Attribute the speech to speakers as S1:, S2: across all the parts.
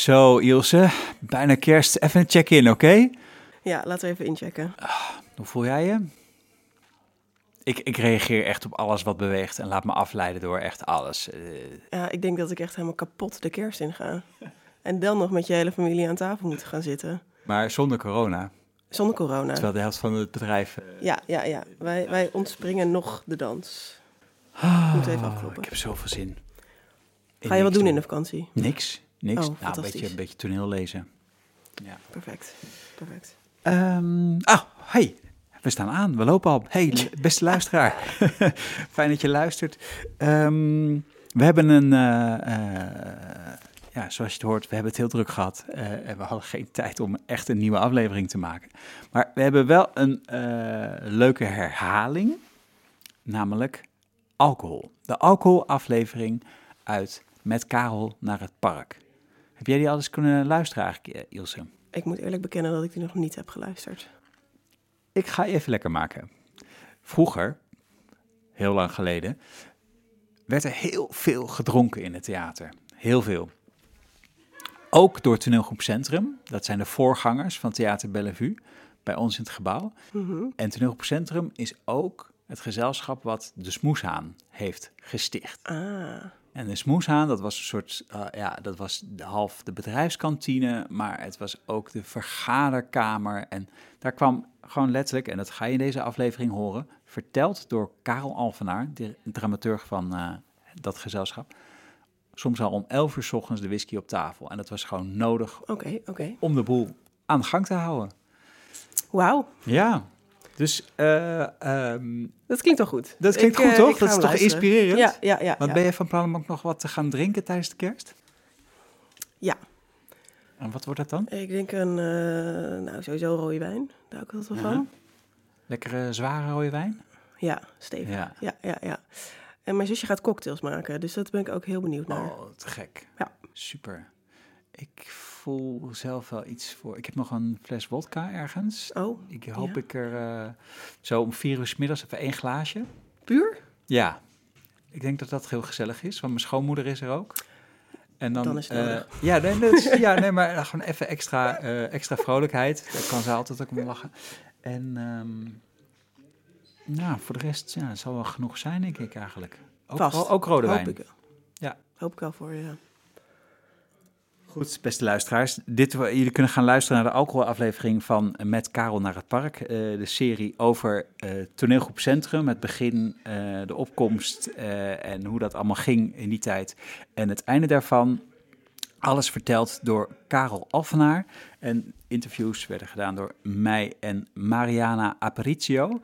S1: Zo, Ilse, bijna kerst. Even een check-in, oké?
S2: Ja, laten we even inchecken.
S1: Hoe voel jij je? Ik, ik reageer echt op alles wat beweegt en laat me afleiden door echt alles. Eh,
S2: Ja, ik denk dat ik echt helemaal kapot de kerst in ga. En dan nog met je hele familie aan tafel moeten gaan zitten.
S1: maar zonder corona.
S2: Zonder corona.
S1: Terwijl de helft van het bedrijf... eh,
S2: Ja, ja, ja. Wij, wij ontspringen nog de dans. Moet even
S1: oh,
S2: afkloppen.
S1: ik heb zoveel zin.
S2: Ga je wat doen in de vakantie?
S1: Niks, niks.
S2: Oh,
S1: nou, een beetje, een beetje toneel lezen. Ja.
S2: Perfect. Perfect.
S1: Ah, hey, we staan aan. We lopen al. Hey, beste luisteraar. Fijn dat je luistert. Ehm, we hebben een, eh, eh, ja, zoals je het hoort, we hebben het heel druk gehad. eh, en we hadden geen tijd om echt een nieuwe aflevering te maken. Maar we hebben wel een leuke herhaling, namelijk alcohol. De alcoholaflevering uit Met Karel naar het park. Heb jij die al eens kunnen luisteren eigenlijk, eh, Ilse?
S2: Ik moet eerlijk bekennen dat ik die nog niet heb geluisterd.
S1: Ik ga je even lekker maken. Vroeger, heel lang geleden, werd er heel veel gedronken in het theater. Heel veel. Ook door Toneelgroep Centrum. Dat zijn de voorgangers van Theater Bellevue bij ons in het gebouw.
S2: Mhm.
S1: En Toneelgroep Centrum is ook het gezelschap wat de Smoeshaan heeft gesticht.
S2: Ah,
S1: En de Smoeshaan, dat was een soort, eh, ja, dat was de, half de bedrijfskantine, maar het was ook de vergaderkamer. En daar kwam gewoon letterlijk, en dat ga je in deze aflevering horen, verteld door Karel Alvenaar, de dramaturg van eh, dat gezelschap, soms al om 11 uur s ochtends de whisky op tafel. En dat was gewoon nodig om de boel aan de gang te houden.
S2: Wauw,
S1: Ja, dus eh, ehm,
S2: dat klinkt toch goed?
S1: dat klinkt
S2: Ik,
S1: goed,
S2: eh,
S1: toch? Dat is toch
S2: luisteren.
S1: inspirerend?
S2: Ja, ja, ja.
S1: Wat
S2: ja.
S1: ben je van plan om ook nog wat te gaan drinken tijdens de kerst?
S2: Ja.
S1: En wat wordt dat dan?
S2: Ik denk een, eh, nou sowieso rode wijn. Daar altijd wel van.
S1: Lekkere zware rode wijn?
S2: Ja, stevig.
S1: Ja.
S2: Ja, ja, ja. En mijn zusje gaat cocktails maken, dus dat ben ik ook heel benieuwd naar.
S1: Oh, te gek.
S2: Ja.
S1: Super. Ik voel zelf wel iets voor. Ik heb nog een fles wodka ergens.
S2: Oh,
S1: Ik hoop
S2: Ja.
S1: ik er eh, zo om vier uur 's middags even één glaasje.
S2: puur?
S1: Ja. Ik denk dat dat heel gezellig is, want mijn schoonmoeder is er ook. En dan,
S2: Dan is het
S1: eh, ja, nee, dat is- ja, nee, maar gewoon even extra, eh, extra vrolijkheid. Daar kan ze altijd ook om lachen. En ehm, nou, voor de rest, ja, zal wel genoeg zijn, denk ik eigenlijk. Ook,
S2: Vast.
S1: ook rode
S2: Hoop
S1: wijn.
S2: ik wel.
S1: Ja.
S2: Hoop ik wel voor je. ja.
S1: Goed, beste luisteraars. Dit, jullie kunnen gaan luisteren naar de alcoholaflevering van Met Karel naar het Park. eh, de serie over eh, toneelgroep Centrum. Het begin, eh, de opkomst eh, en hoe dat allemaal ging in die tijd. En het einde daarvan. Alles verteld door Karel Alvenaar. En interviews werden gedaan door mij en Mariana Aparicio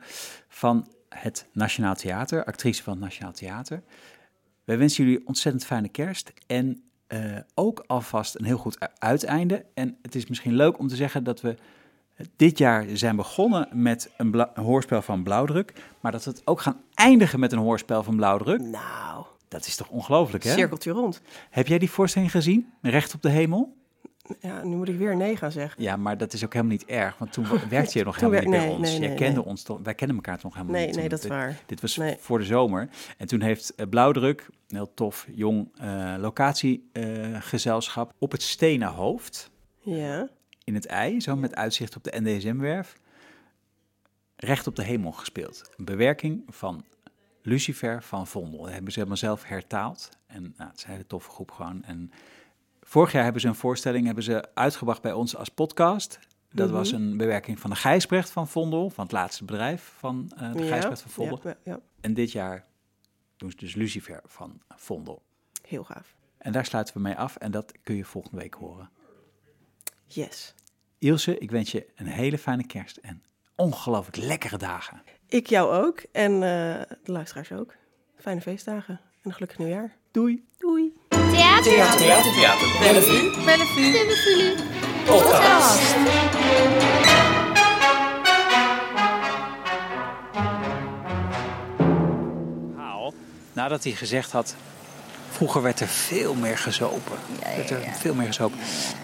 S1: van het Nationaal Theater. Actrice van het Nationaal Theater. Wij wensen jullie ontzettend fijne kerst en eh, ook alvast een heel goed uiteinde. En het is misschien leuk om te zeggen dat we dit jaar zijn begonnen met een, hoorspel van Blauwdruk, maar dat we het ook gaan eindigen met een hoorspel van Blauwdruk.
S2: Nou,
S1: Dat is toch ongelooflijk, hè?
S2: cirkeltje rond.
S1: Heb jij die voorstelling gezien? Recht op de hemel?
S2: Ja, nu moet ik weer nee gaan zeggen.
S1: Ja, maar dat is ook helemaal niet erg, want toen werkte je nog helemaal niet bij
S2: nee,
S1: ons.
S2: nee,
S1: jij
S2: nee,
S1: kende
S2: nee.
S1: ons toch, wij kennen elkaar toch helemaal
S2: Nee,
S1: niet.
S2: nee,
S1: toen.
S2: dat is waar.
S1: Dit was
S2: Nee.
S1: voor de zomer. En toen heeft eh, Blauwdruk, een heel tof jong eh, locatiegezelschap, op het stenen hoofd
S2: Ja.
S1: in het ei, zo met uitzicht op de NDSM-werf, recht op de hemel gespeeld. Een bewerking van Lucifer van Vondel. Dat hebben ze helemaal zelf hertaald. En nou, het is een hele toffe groep gewoon. En vorig jaar hebben ze een voorstelling hebben ze uitgebracht bij ons als podcast. Dat was
S2: Mhm.
S1: een bewerking van de Gijsbrecht van Vondel, van het laatste bedrijf van eh, de
S2: ja.
S1: Gijsbrecht van Vondel.
S2: Ja, ja, ja.
S1: En dit jaar doen ze dus Lucifer van Vondel.
S2: Heel gaaf.
S1: En daar sluiten we mee af en dat kun je volgende week horen.
S2: Yes.
S1: Ilse, ik wens je een hele fijne kerst en ongelooflijk lekkere dagen.
S2: Ik jou ook en eh, de luisteraars ook. Fijne feestdagen en een gelukkig nieuwjaar.
S1: Doei!
S2: Doei.
S3: Theater.
S4: Theater, theater, theater. Bellevue.
S3: Bellevue. Bellevue.
S4: Podcast.
S1: Haal, nadat hij gezegd had, vroeger werd er veel meer gezopen. werd er veel meer gezopen.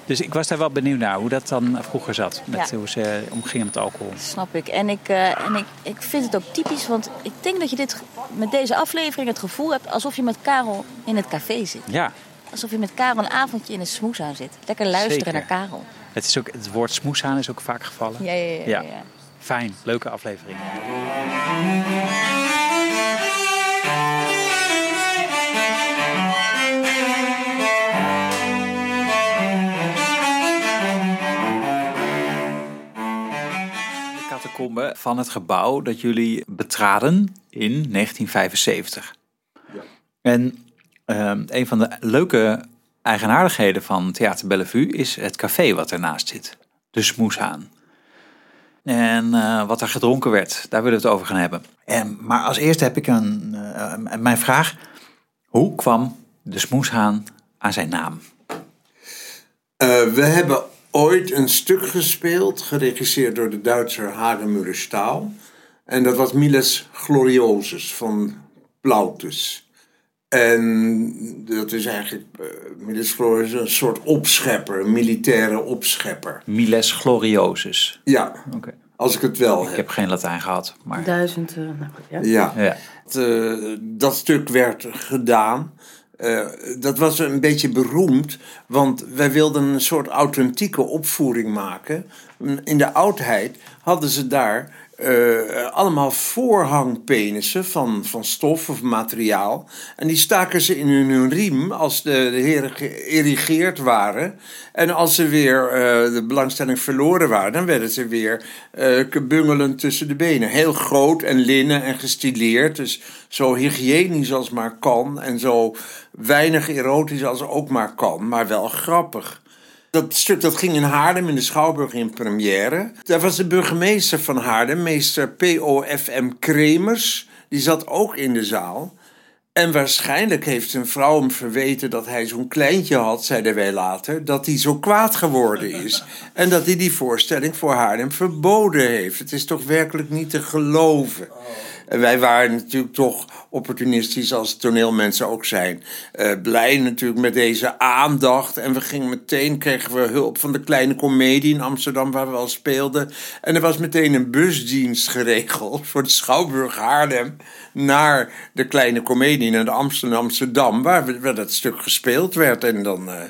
S1: Dus ik was daar wel benieuwd naar hoe dat dan vroeger zat. Met hoe ze omgingen met alcohol.
S5: Snap ik. En, ik, eh, en ik, ik vind het ook typisch, want ik denk dat je dit met deze aflevering het gevoel hebt alsof je met Karel in het café zit.
S1: Ja,
S5: alsof je met Karel een avondje in een smoeshaan zit. Lekker luisteren
S1: Zeker.
S5: naar Karel.
S1: Het, is ook, het woord smoeshaan is ook vaak gevallen.
S5: Ja. ja. ja.
S1: Fijn, leuke aflevering. Van het gebouw dat jullie betraden in 1975. En ehm, een van de leuke eigenaardigheden van Theater Bellevue is het café wat ernaast zit. De Smoeshaan. En eh, wat er gedronken werd, daar willen we het over gaan hebben. En, maar als eerste heb ik een, eh, mijn vraag. Hoe kwam de Smoeshaan aan zijn naam?
S3: Eh, we hebben ooit een stuk gespeeld, geregisseerd door de Duitser Hagemuller Staal. En dat was Miles Gloriosus van Plautus. En dat is eigenlijk, uh, Miles Gloriosus, een soort opschepper, een militaire opschepper.
S1: Miles Gloriosus.
S3: Ja,
S1: Oké.
S3: als ik het wel
S1: Ik
S3: heb.
S1: heb geen Latijn gehad, maar...
S2: Duizend, eh, nou goed, ja.
S3: Ja.
S1: Ja.
S3: Het, eh, dat stuk werd gedaan. Eh, dat was een beetje beroemd, want wij wilden een soort authentieke opvoering maken. In de oudheid hadden ze daar eh, allemaal voorhangpenissen van, van stof of materiaal. En die staken ze in hun riem als de, de heren geïrrigeerd waren. En als ze weer eh, de belangstelling verloren waren, dan werden ze weer bungelend tussen de benen. Heel groot en linnen en gestileerd. Dus zo hygiënisch als maar kan. En zo weinig erotisch als ook maar kan. Maar wel grappig. Dat stuk dat ging in Haarlem in de Schouwburg in première. Daar was de burgemeester van Haarlem, meester P.O.F.M. Kremers. Die zat ook in de zaal. En waarschijnlijk heeft zijn vrouw hem verweten dat hij zo'n kleintje had, zeiden wij later, dat hij zo kwaad geworden is. En dat hij die voorstelling voor Haarlem verboden heeft. Het is toch werkelijk niet te geloven. Wij waren natuurlijk toch opportunistisch als toneelmensen ook zijn. Eh, blij natuurlijk met deze aandacht. En we gingen meteen, kregen we hulp van de kleine komedie in Amsterdam waar we al speelden. En er was meteen een busdienst geregeld voor de Schouwburg Haarlem naar de kleine komedie naar de Amsterdam, Amsterdam waar, we- dat stuk gespeeld werd. En, dan, eh,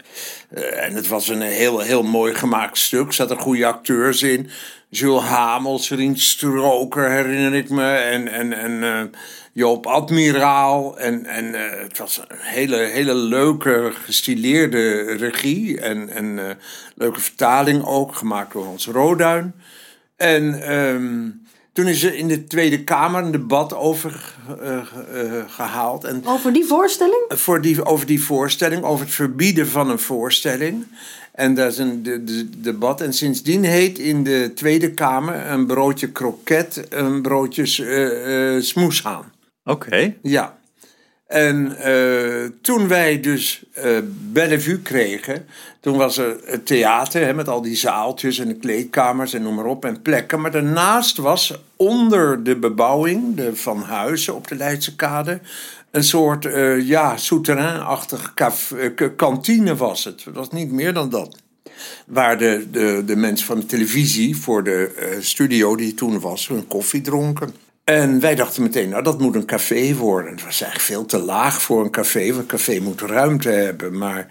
S3: eh, en het was een heel, heel mooi gemaakt stuk. Er zaten goede acteurs in. Jules Hamels, Rien Stroker herinner ik me. En, en, en eh, Joop Admiraal. En, en eh, het was een hele, hele leuke, gestileerde regie. En, en eh, leuke vertaling ook, gemaakt door Hans Roduin. En ehm, toen is er in de Tweede Kamer een debat over eh, eh, gehaald. En
S2: Over die voorstelling?
S3: voor die, over die voorstelling, over het verbieden van een voorstelling. En dat is een de, de, debat. En sindsdien heet in de Tweede Kamer een broodje kroket, een broodje eh, eh, smoeshaan.
S1: Oké.
S3: Ja. En eh, toen wij dus Bellevue kregen, toen was er het theater hè, met al die zaaltjes en de kleedkamers en noem maar op en plekken. Maar daarnaast was onder de bebouwing de van Huizen op de Leidse Kade een soort eh ja, souterrain-achtig eh, kantine was het. Het was niet meer dan dat. Waar de, de, de mensen van de televisie voor de eh, studio die toen was, hun koffie dronken. En wij dachten meteen, nou dat moet een café worden. Het was eigenlijk veel te laag voor een café, want een café moet ruimte hebben. Maar,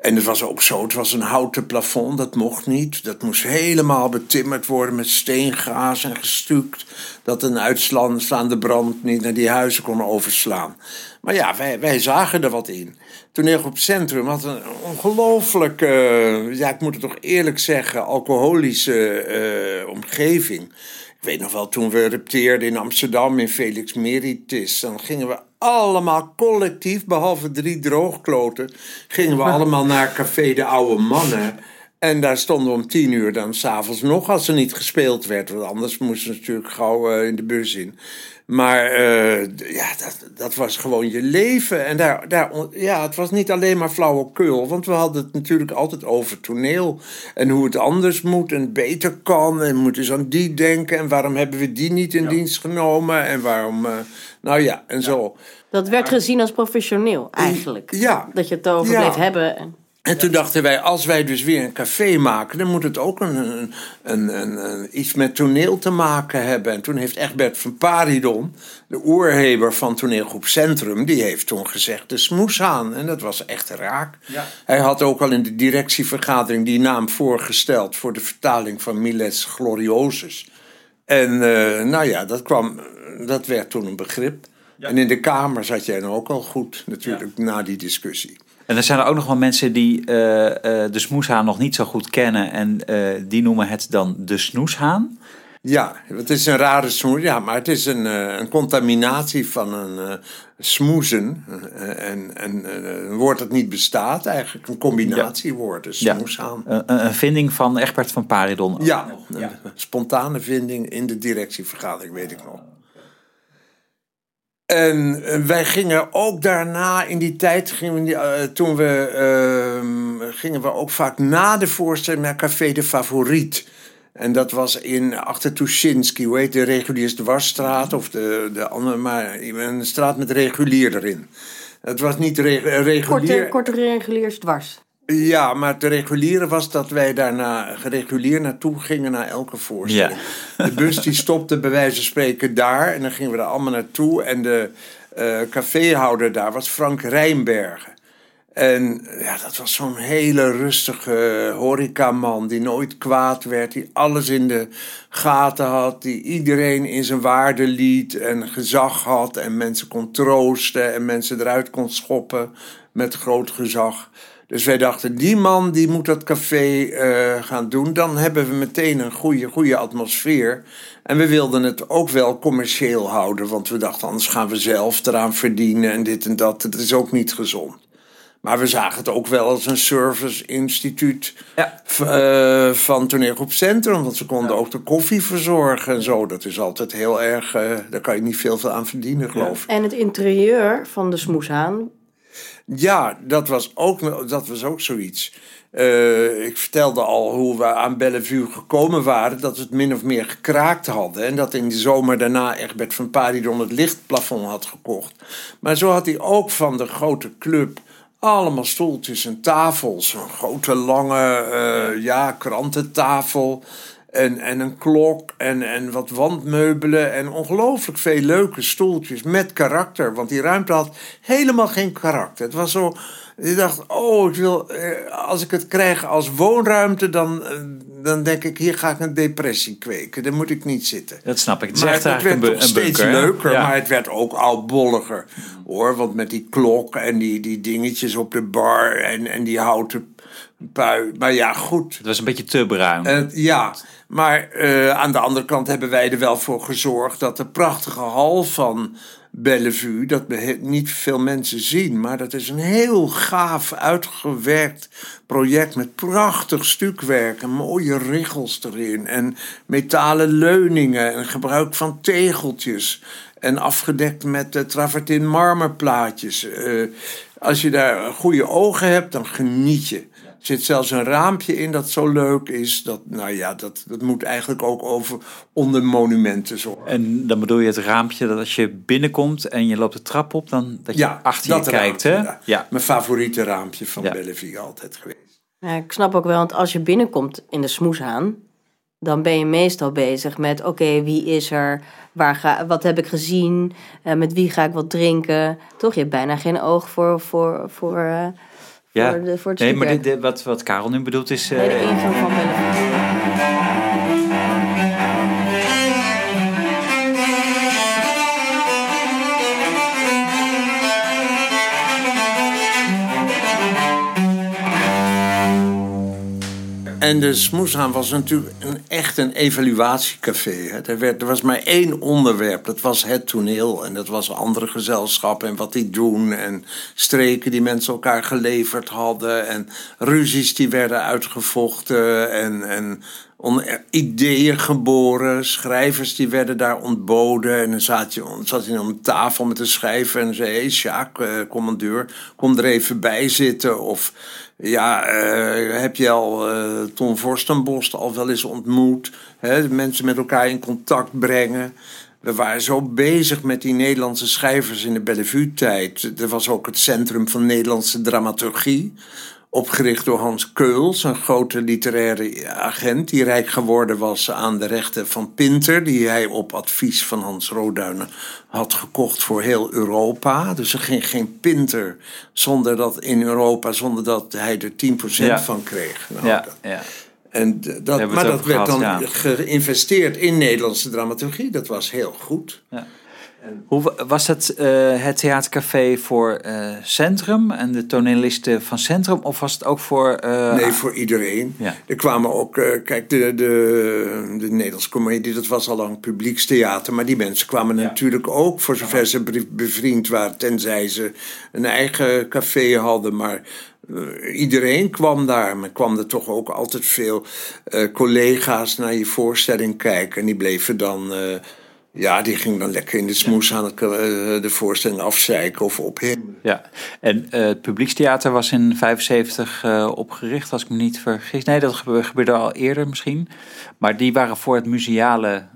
S3: en het was ook zo, het was een houten plafond, dat mocht niet. Dat moest helemaal betimmerd worden met steengaas en gestuukt. Dat een uitslaande brand niet naar die huizen kon overslaan. Maar ja, wij, wij zagen er wat in. Toneel op Centrum had een ongelooflijk, eh, ja, ik moet het toch eerlijk zeggen, alcoholische eh, omgeving. Ik weet nog wel, toen we repteerden in Amsterdam in Felix Meritis, dan gingen we allemaal collectief, behalve drie droogkloten, gingen we allemaal naar Café de Oude Mannen. En daar stonden we om tien uur dan s'avonds nog, als er niet gespeeld werd. Want anders moesten we natuurlijk gauw eh, in de bus in. Maar eh, ja, dat, dat was gewoon je leven. En daar, daar, ja, het was niet alleen maar flauwekul. Want we hadden het natuurlijk altijd over toneel. En hoe het anders moet en beter kan. En moeten eens aan die denken. En waarom hebben we die niet in dienst genomen? En waarom... eh, nou ja, en zo.
S2: Dat werd gezien als professioneel, eigenlijk.
S3: Ja.
S2: Dat je het over bleef hebben. En...
S3: En toen dachten wij, als wij dus weer een café maken, dan moet het ook een, een, een, een, een- iets met toneel te maken hebben. En toen heeft Egbert van Paridon, de oerheber van toneelgroep Centrum, die heeft toen gezegd de smoeshaan. En dat was echt raak. Hij had ook al in de directievergadering die naam voorgesteld voor de vertaling van Milets Gloriosus. En eh, nou ja, dat, kwam, dat werd toen een begrip. En in de Kamer zat jij dan ook al goed, natuurlijk, na die discussie.
S1: En er zijn er ook nog wel mensen die eh, eh, de smoeshaan nog niet zo goed kennen. En eh, die noemen het dan de snoeshaan.
S3: Ja, het is een rare smoes. Ja, maar het is een, een contaminatie van een eh, smoezen. En en een woord dat niet bestaat, eigenlijk een combinatiewoord. Een
S1: Ja.
S3: smoeshaan.
S1: Een, een een vinding van Egbert van Paridon.
S3: Ja, een spontane vinding in de directievergadering, weet ik nog. En eh, wij gingen ook daarna, in die tijd, gingen we, eh, toen we, ehm, gingen we ook vaak na de voorstelling naar Café de Favoriet. En dat was in achter Tuschinski, hoe heet de reguliers dwarsstraat of de, de andere, maar een straat met regulier erin. Het was niet re- regulier.
S6: Korte, korte reguliers dwars.
S3: Ja, maar het reguliere was dat wij daarna geregulier naartoe gingen naar elke voorstelling. De bus die stopte bij wijze van spreken daar en dan gingen we er allemaal naartoe. En de eh, caféhouder daar was Frank Rijnbergen. En ja, dat was zo'n hele rustige horecaman die nooit kwaad werd, die alles in de gaten had, die iedereen in zijn waarde liet en gezag had en mensen kon troosten en mensen eruit kon schoppen met groot gezag. Dus wij dachten, die man die moet dat café eh, gaan doen. Dan hebben we meteen een goede, goede atmosfeer. En we wilden het ook wel commercieel houden. Want we dachten, anders gaan we zelf eraan verdienen en dit en dat. Het is ook niet gezond. Maar we zagen het ook wel als een service-instituut
S1: Ja.
S3: eh, van Toneelgroep Centrum. Want ze konden ook de koffie verzorgen en zo. Dat is altijd heel erg, eh, daar kan je niet veel van aan verdienen, geloof ik.
S6: En het interieur van de smoeshaan.
S3: Ja, dat was ook, dat was ook zoiets. Eh, ik vertelde al hoe we aan Bellevue gekomen waren. Dat we het min of meer gekraakt hadden. En dat in de zomer daarna Egbert van Paridon het lichtplafond had gekocht. Maar zo had hij ook van de grote club allemaal stoeltjes en tafels. Een grote lange eh, ja, krantentafel. En, en een klok en, en wat wandmeubelen en ongelooflijk veel leuke stoeltjes met karakter. Want die ruimte had helemaal geen karakter. Het was zo, je dacht, oh, ik wil, eh, als ik het krijg als woonruimte, dan, eh, dan denk ik, hier ga ik een depressie kweken. Daar moet ik niet zitten.
S1: Dat snap ik. Het
S3: Maar het werd
S1: een,
S3: toch
S1: een
S3: steeds
S1: bunker.
S3: leuker,
S1: Ja.
S3: maar het werd ook oudbolliger. Hoor, want met die klok en die, die dingetjes op de bar en, en die houten pui. Maar ja, goed.
S1: Het was een beetje te bruin.
S3: Ja, maar eh, aan de andere kant hebben wij er wel voor gezorgd dat de prachtige hal van Bellevue, dat niet veel mensen zien, maar dat is een heel gaaf uitgewerkt project met prachtig stukwerk en mooie riggels erin en metalen leuningen en gebruik van tegeltjes en afgedekt met uh, travertin marmerplaatjes. Eh, als je daar goede ogen hebt, dan geniet je. Er zit zelfs een raampje in dat zo leuk is. Dat, nou ja, dat, dat moet eigenlijk ook over onder monumenten zorgen.
S1: En dan bedoel je het raampje dat als je binnenkomt en je loopt de trap op, dan dat je
S3: Ja,
S1: achter je kijkt.
S3: raampje,
S1: Hè?
S3: ja.
S1: Ja.
S3: Mijn favoriete raampje van
S1: Ja.
S3: Bellevue altijd geweest.
S6: Ja, ik snap ook wel, want als je binnenkomt in de smoeshaan, dan ben je meestal bezig met: oké, wie is er? Waar ga, wat heb ik gezien? Eh, met wie ga ik wat drinken? Toch, je hebt bijna geen oog voor, voor, voor, eh,
S1: Ja.
S6: voor, de, voor het
S1: Nee, maar
S6: stukwerk.
S1: dit, dit- wat, wat Karel nu bedoelt is... eh,
S6: Nee, de ingang van Bellevue.
S3: En de Smoeshaan was natuurlijk een, echt een evaluatiecafé. Hè. Er, werd, er was maar één onderwerp, dat was het toneel. En dat was andere gezelschappen en wat die doen. En streken die mensen elkaar geleverd hadden. En ruzies die werden uitgevochten. En, en ideeën geboren. Schrijvers die werden daar ontboden. En dan zat je zat je om tafel met een schrijver en zei... Hey, Sjaak, eh, commandeur, kom er even bij zitten. Of ja, eh, heb je al eh Ton Vorstenbos al wel eens ontmoet? Mensen met elkaar in contact brengen. We waren zo bezig met die Nederlandse schrijvers in de Bellevue-tijd. Er was ook het Centrum van Nederlandse Dramaturgie. Opgericht door Hans Keuls, een grote literaire agent die rijk geworden was aan de rechten van Pinter, die hij op advies van Hans Roduinen had gekocht voor heel Europa. Dus er ging geen Pinter zonder dat in Europa, zonder dat hij er 10%
S1: Ja.
S3: van kreeg. Nou,
S1: Ja, ja.
S3: en dat, maar dat werd dan
S1: ja.
S3: geïnvesteerd in Nederlandse dramaturgie. Dat was heel goed.
S1: Hoe wa- was het eh, het theatercafé voor eh, Centrum en de tonelisten van Centrum? Of was het ook voor... eh,
S3: Nee, voor iedereen.
S1: Ja.
S3: Er kwamen ook, kijk, de, de, de Nederlandse comedie, dat was al lang publiekstheater. Maar die mensen kwamen natuurlijk ook, voor zover ze bevri- bevriend waren, tenzij ze een eigen café hadden. Maar iedereen kwam daar. Maar kwam er toch ook altijd veel collega's naar je voorstelling kijken. En die bleven dan. Ja, die gingen dan lekker in de smoes aan het, eh, de voorstelling afzeiken of ophemelen.
S1: Ja, en eh, het publiekstheater was in 75 eh, opgericht, als ik me niet vergis. Nee, dat gebe- gebeurde al eerder misschien. Maar die waren voor het museale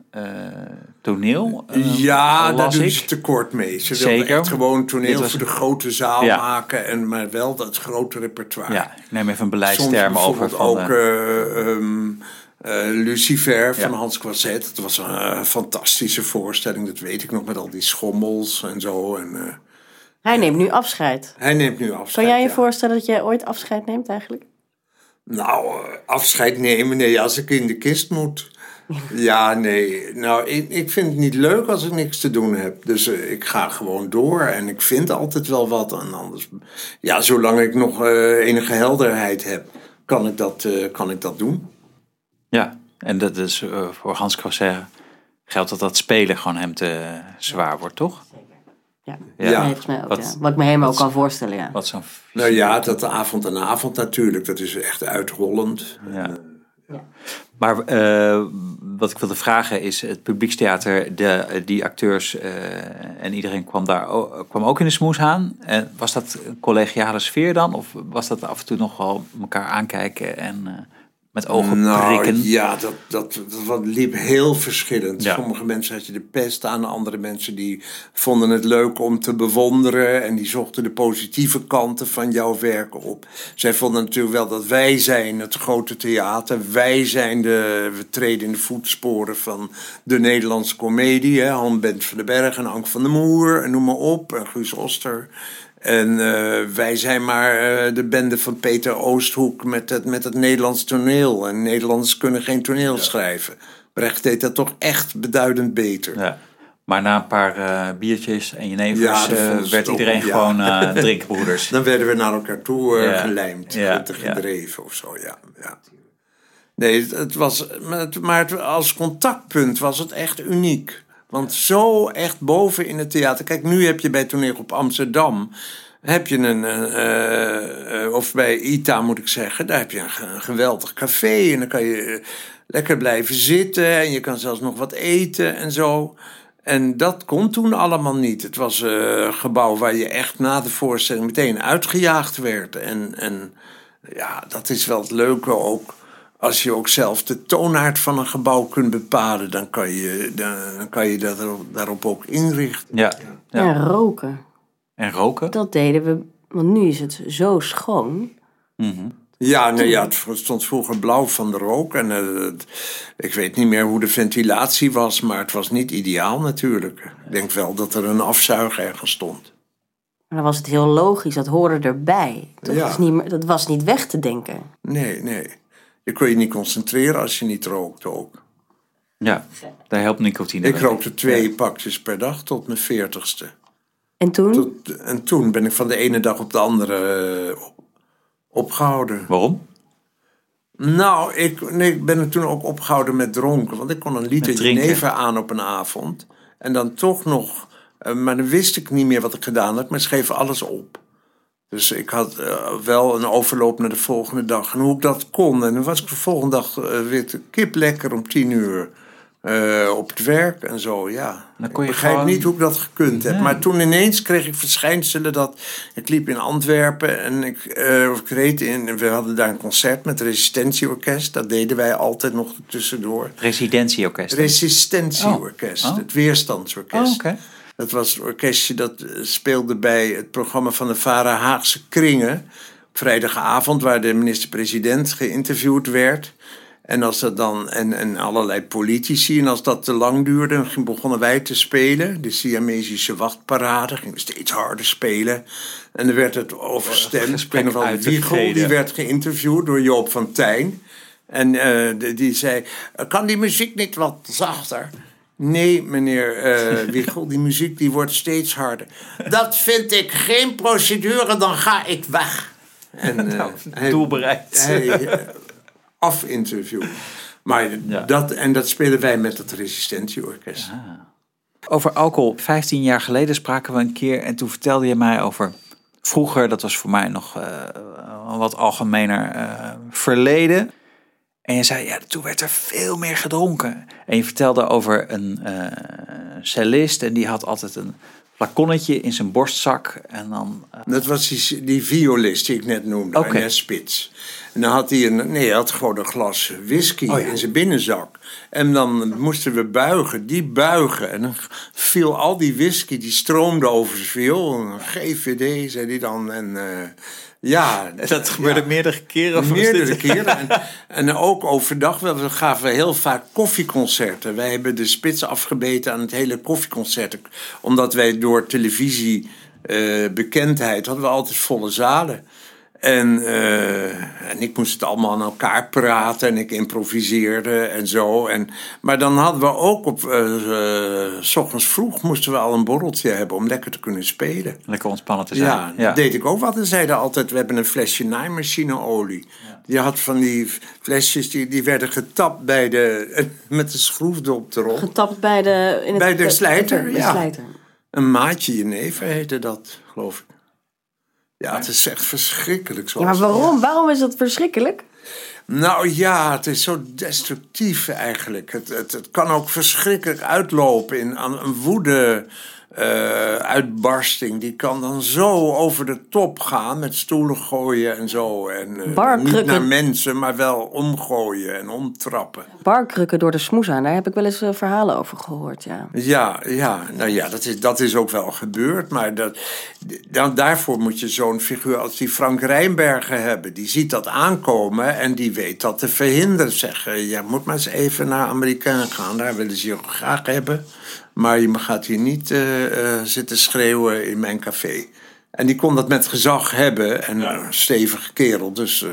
S1: toneel.
S3: Ja, daar doen ze tekort mee. Ze wilden
S1: Zeker.
S3: echt gewoon toneel
S1: was-
S3: voor de grote zaal
S1: Ja.
S3: maken, en, maar wel dat grote repertoire.
S1: Ja, ik neem even een beleidsterm over. Van,
S3: ook
S1: eh,
S3: eh, eh, Lucifer van
S1: Ja.
S3: Hans Quazet. Dat was een eh, fantastische voorstelling, dat weet ik nog, met al die schommels en zo. En, eh,
S6: Hij neemt nu afscheid.
S3: hij neemt nu afscheid.
S6: Kan jij je
S3: ja.
S6: voorstellen dat jij ooit afscheid neemt eigenlijk?
S3: Nou, afscheid nemen, nee, als ik in de kist moet. Ja, nee. Nou, ik, ik vind het niet leuk als ik niks te doen heb. Dus ik ga gewoon door en ik vind altijd wel wat. En anders, ja, zolang ik nog eh, enige helderheid heb, kan ik dat, eh, kan ik dat doen.
S1: Ja, en dat is eh, voor Hans Crosset geldt dat dat spelen gewoon hem te zwaar wordt, toch?
S6: Ja,
S1: Ja.
S6: Nee, volgens mij ook.
S1: Wat-
S6: ja. Wat ik me helemaal ook kan voorstellen, ja.
S1: Wat zo'n...
S3: Nou ja, dat avond aan avond natuurlijk, dat is echt uitrollend.
S1: Ja. Maar eh, wat ik wilde vragen is, het publiekstheater, de, die acteurs eh, en iedereen kwam daar kwam ook in de smoes aan. En was dat een collegiale sfeer dan? Of was dat af en toe nog wel elkaar aankijken en eh, met ogen
S3: Nou
S1: prikken?
S3: ja, dat, dat, dat liep heel verschillend.
S1: Ja.
S3: Sommige mensen had je de pest aan, andere mensen die vonden het leuk om te bewonderen en die zochten de positieve kanten van jouw werk op. Zij vonden natuurlijk wel dat wij zijn het grote theater, wij zijn de, we treden in de voetsporen van de Nederlandse komedie, hè, Han Bent van den Berg en Ank van der Moer en noem maar op, en Guus Oster. En eh, wij zijn maar eh, de bende van Peter Oosthoek met het, met het Nederlands toneel. En Nederlanders kunnen geen toneel schrijven. Brecht deed dat toch echt beduidend beter.
S1: Ja. Maar na een paar eh, biertjes en jenevers
S3: Ja,
S1: werd iedereen
S3: ja.
S1: gewoon drinkbroeders.
S3: Dan werden we naar elkaar toe
S1: Ja.
S3: gelijmd,
S1: Ja,
S3: te
S1: ja.
S3: gedreven of zo, ja. ja. Nee, het, het was, maar het- maar het- als contactpunt was het echt uniek. Want zo echt boven in het theater. Kijk, nu heb je bij Toneel op Amsterdam. Heb je een, eh, eh, of bij ITA moet ik zeggen, daar heb je een, ge- een geweldig café. En dan kan je eh, lekker blijven zitten. En je kan zelfs nog wat eten en zo. En dat kon toen allemaal niet. Het was een gebouw waar je echt na de voorstelling meteen uitgejaagd werd. En, en ja, dat is wel het leuke ook. Als je ook zelf de toonaard van een gebouw kunt bepalen, dan kan je, dan, kan je dat erop, daarop ook inrichten.
S1: Ja. ja.
S6: En roken.
S1: En roken?
S6: Dat deden we, want nu is het zo schoon.
S3: Ja, nee, ja, het stond vroeger blauw van de rook. En eh, het- ik weet niet meer hoe de ventilatie was, maar het was niet ideaal natuurlijk. Ik denk wel dat er een afzuig ergens stond.
S6: Maar dan was het heel logisch, dat hoorde erbij. Toch?
S3: Ja.
S6: Dat, is niet, dat was niet weg te denken.
S3: Nee, nee. Je kon je niet concentreren als je niet rookte ook.
S1: Ja, daar helpt nicotine.
S3: Ik rookte twee pakjes per dag tot mijn veertigste.
S6: En toen?
S3: Tot- En toen ben ik van de ene dag op de andere eh, op- opgehouden.
S1: Waarom?
S3: Nou, ik, nee, ik ben er toen ook opgehouden met dronken. Want ik kon een liter jenever aan op een avond. En dan toch nog... eh, maar dan wist ik niet meer wat ik gedaan had. Maar schreef alles op. Dus ik had eh, wel een overloop naar de volgende dag. En hoe ik dat kon. En dan was ik de volgende dag eh, weer te kip lekker om tien uur. eh, op het werk en zo, ja. Ik begrijp
S1: gewoon-
S3: niet hoe ik dat gekund heb. Maar toen ineens kreeg ik verschijnselen dat... Ik liep in Antwerpen en ik, of ik reed in... We hadden daar een concert met het Resistentieorkest. Dat deden wij altijd nog tussendoor.
S1: Residentieorkest.
S3: Resistentieorkest,
S1: Oh.
S3: Het Weerstandsorkest.
S1: Oh, oké.
S3: Dat was het orkestje dat eh, speelde bij het programma van de Vara Haagse Kringen. vrijdagavond waar de minister-president geïnterviewd werd. En, als dat dan, en, en allerlei politici. En als dat te lang duurde, begonnen wij te spelen. De Siamesische wachtparade. Gingen we steeds harder spelen. En dan werd het overstemd. Ik weet
S1: te
S3: Wiegel, die werd geïnterviewd door Joop van Tijn. En eh, die zei, kan die muziek niet wat zachter? Nee, meneer eh Wiegel, die muziek die wordt steeds harder. Dat vind ik geen procedure, dan ga ik weg. En, eh,
S1: Doel bereikt.
S3: hij eh, afinterview. Maar
S1: Ja.
S3: dat, en dat spelen wij met het Resistentieorkest.
S1: Over alcohol. 15 jaar geleden spraken we een keer en toen vertelde je mij over vroeger, dat was voor mij nog eh, een wat algemener eh, verleden. En je zei, ja, toen werd er veel meer gedronken. En je vertelde over een eh cellist en die had altijd een flaconnetje in zijn borstzak. En dan, eh,
S3: Dat was die, die violist die ik net noemde. Ernest Spits. En dan had hij een, nee, hij had gewoon een glas whisky
S1: Oh ja.
S3: in zijn binnenzak. En dan moesten we buigen, die buigen. En dan viel al die whisky, die stroomde over zijn viool. GVD, zei hij dan. En eh, ja...
S1: dat gebeurde
S3: ja.
S1: meerdere keren. of
S3: Meerdere keren. En, en ook overdag, we we gaven heel vaak koffieconcerten. Wij hebben de spits afgebeten aan het hele koffieconcert. Omdat wij door televisie eh, bekendheid hadden we altijd volle zalen. En, eh, en ik moest het allemaal aan elkaar praten en ik improviseerde en zo. En, maar dan hadden we ook op, eh, eh, s ochtends vroeg moesten we al een borreltje hebben om lekker te kunnen spelen.
S1: Lekker ontspannen te zijn.
S3: Ja, dat deed ik ook wat. En zeiden altijd, we hebben een flesje naaimachineolie. Je had van die flesjes, die, die werden getapt bij de, met de schroefdop erop.
S6: Getapt bij de... In het,
S3: Bij de slijter,
S6: de
S3: ja.
S6: slijter.
S3: Een maatje jenever heette dat, geloof ik. Ja, het is echt verschrikkelijk.
S6: Ja,
S3: Zoals
S6: maar waarom? Waarom is dat verschrikkelijk?
S3: Nou ja, het is zo destructief eigenlijk. Het, het, het kan ook verschrikkelijk uitlopen in aan een woede. Eh, uitbarsting, die kan dan zo over de top gaan met stoelen gooien en zo. En eh, niet naar mensen, maar wel omgooien en omtrappen.
S6: Barkrukken door de smoes aan, daar heb ik wel eens eh, verhalen over gehoord, ja.
S3: Ja, ja, nou ja, dat is, dat is ook wel gebeurd. Maar dat, dan, daarvoor moet je zo'n figuur als die Frank Rijnbergen hebben. Die ziet dat aankomen en die weet dat te verhinderen. Zeggen, je moet maar eens even naar Amerikaan gaan. Daar willen ze je graag hebben. Maar je gaat hier niet eh, eh, zitten schreeuwen in mijn café. En die kon dat met gezag hebben. En een stevige kerel. Dus eh,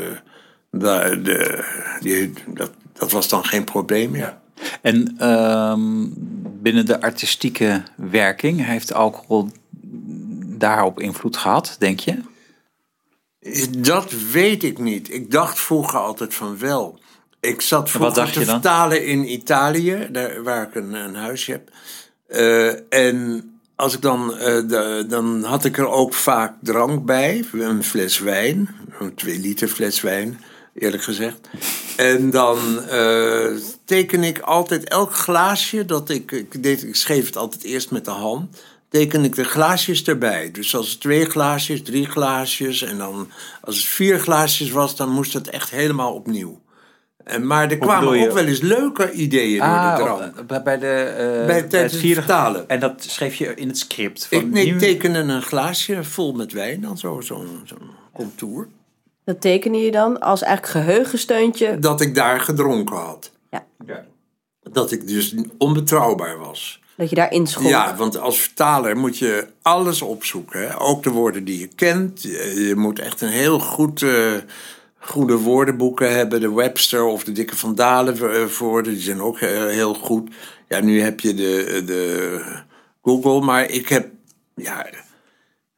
S3: de, die, dat, dat was dan geen probleem meer.
S1: En ehm, binnen de artistieke werking heeft alcohol daarop invloed gehad, denk je?
S3: Dat weet ik niet. Ik dacht vroeger altijd van wel. Ik zat vroeger te vertalen in Italië, daar, waar ik een, een huisje heb. Eh, en als ik dan, eh, dan had ik er ook vaak drank bij, een fles wijn, een twee liter fles wijn, eerlijk gezegd. En dan eh, teken ik altijd elk glaasje dat ik, ik, deed, ik schreef het altijd eerst met de hand, teken ik de glaasjes erbij. Dus als het twee glaasjes, drie glaasjes en dan als het vier glaasjes was, dan moest het echt helemaal opnieuw. En, maar er kwamen ook wel eens leuke ideeën door de
S1: op- bij- de eh,
S3: Bij- tijdens het vertalen.
S1: En dat schreef je in het script. Van
S3: Ik nee,
S1: nu-
S3: tekende een glaasje vol met wijn, dan zo, zo'n zo'n contour.
S6: Dat tekende je dan als eigenlijk geheugensteuntje.
S3: Dat ik daar gedronken had.
S6: Ja,
S3: Dat ik dus onbetrouwbaar was.
S6: dat je daarin schonk.
S3: Ja, want als vertaler moet je alles opzoeken. Hè? Ook de woorden die je kent. Je, je moet echt een heel goed, eh, goede woordenboeken hebben. De Webster of de Dikke van Dalen eh, voor. Die zijn ook eh, heel goed. Ja, nu heb je de, de Google. Maar ik heb... Ja,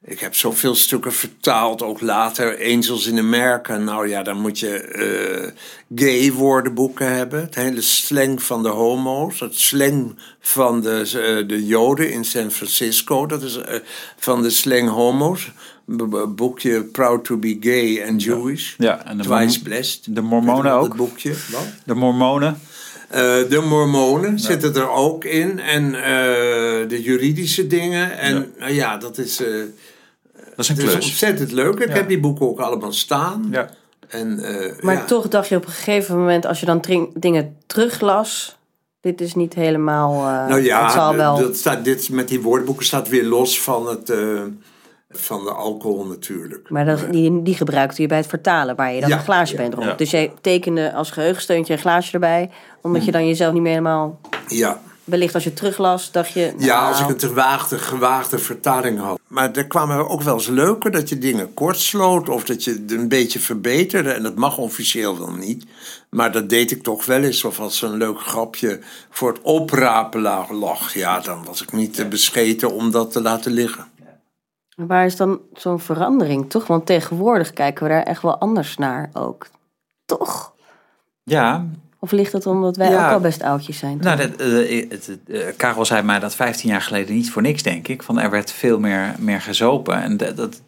S3: ik heb zoveel stukken vertaald, ook later. Angels in America. Nou ja, dan moet je eh, gay woordenboeken hebben. Het hele slang van de homo's. Het slang van de, eh, de joden in San Francisco. Dat is eh, van de slang homo's. B- boekje Proud to be Gay and Jewish.
S1: Ja, en de
S3: Twice Blessed.
S1: de Mormonen ook.
S3: Dat boekje. Wat?
S1: De mormonen.
S3: Eh, de mormonen zitten er ook in. En eh, de juridische dingen. En
S1: Ja.
S3: nou ja, dat is... eh,
S1: Dat is een
S3: het is
S1: klus.
S3: ontzettend leuk. Ik heb die boeken ook allemaal staan.
S1: Ja.
S3: En, eh,
S6: Maar
S3: ja.
S6: toch dacht je op een gegeven moment, als je dan dingen teruglas, dit is niet helemaal. eh,
S3: Nou ja,
S6: het zal wel.
S3: dat staat, dit met die woordboeken staat weer los van het, eh, Van de alcohol natuurlijk.
S6: Maar dat, die, die gebruikte je bij het vertalen, waar je dan
S3: Ja,
S6: een glaasje dronk.
S1: ja.
S6: Dus jij tekende als geheugensteuntje een glaasje erbij, omdat je dan jezelf niet meer helemaal...
S3: Ja.
S6: Wellicht als je teruglas, dacht je...
S3: Ja,
S6: nou,
S3: als ik een te waagde, gewaagde vertaling had. Maar er kwamen ook wel eens leuke dat je dingen kort sloot of dat je het een beetje verbeterde. En dat mag officieel wel niet. Maar dat deed ik toch wel eens. Of als een leuk grapje voor het oprapen lag, lag, ja, dan was ik niet te bescheten om dat te laten liggen.
S6: Waar is dan zo'n verandering, toch? Want tegenwoordig kijken we daar echt wel anders naar ook. Toch?
S1: Ja,
S6: Of ligt het omdat wij
S1: Ja.
S6: ook al best oudjes zijn?
S1: nou, dat, eh, het, het, eh, Karel zei mij dat 15 jaar geleden niet voor niks, denk ik. Van er werd veel meer, meer gezopen. En dat, dat